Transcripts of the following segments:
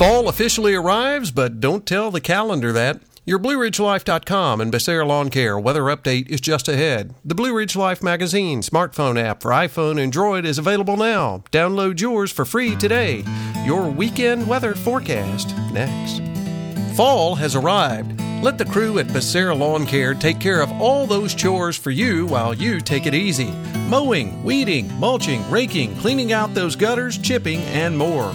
Fall officially arrives, but don't tell the calendar that. Your BlueRidgeLife.com and Becerra Lawn Care weather update is just ahead. The Blue Ridge Life magazine smartphone app for iPhone and Android is available now. Download yours for free today. Your weekend weather forecast next. Fall has arrived. Let the crew at Becerra Lawn Care take care of all those chores for you while you take it easy. Mowing, weeding, mulching, raking, cleaning out those gutters, chipping, and more.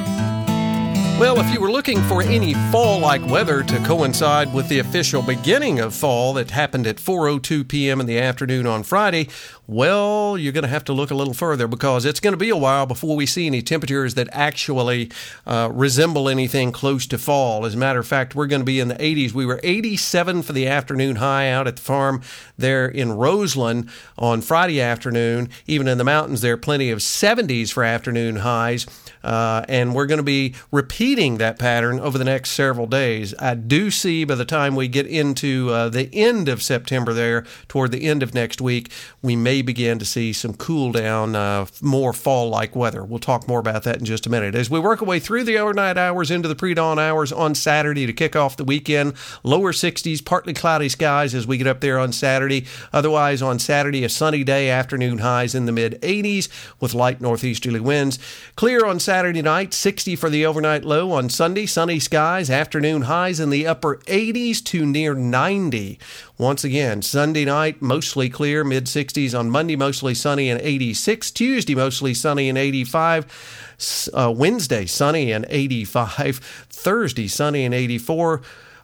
Well, if you were looking for any fall-like weather to coincide with the official beginning of fall that happened at 4:02 p.m. in the afternoon on Friday, well, you're going to have to look a little further because it's going to be a while before we see any temperatures that actually uh, resemble anything close to fall. As a matter of fact, we're going to be in the 80s. We were 87 for the afternoon high out at the farm there in Roseland on Friday afternoon. Even in the mountains, there are plenty of 70s for afternoon highs. Uh, and we're going to be repeating that pattern over the next several days. I do see by the time we get into uh, the end of September, there toward the end of next week, we may begin to see some cool down, uh, more fall like weather. We'll talk more about that in just a minute. As we work our way through the overnight hours into the pre dawn hours on Saturday to kick off the weekend, lower 60s, partly cloudy skies as we get up there on Saturday. Otherwise, on Saturday, a sunny day, afternoon highs in the mid 80s with light northeasterly winds. Clear on Saturday night, 60 for the overnight low. On Sunday, sunny skies, afternoon highs in the upper 80s to near 90. Once again, Sunday night, mostly clear, mid 60s. On Monday, mostly sunny and 86. Tuesday, mostly sunny and 85. Uh, Wednesday, sunny and 85. Thursday, sunny and 84.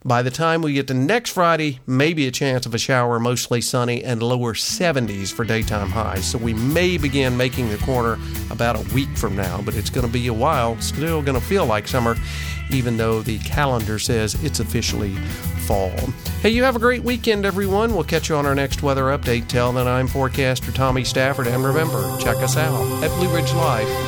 By the time we get to next Friday, maybe a chance of a shower, mostly sunny and lower 70s for daytime highs. So we may begin making the corner about a week from now, but it's going to be a while. Still going to feel like summer, even though the calendar says it's officially fall. Hey, you have a great weekend, everyone. We'll catch you on our next weather update. Till then, I'm forecaster Tommy Stafford, and remember, check us out at Blue Ridge Life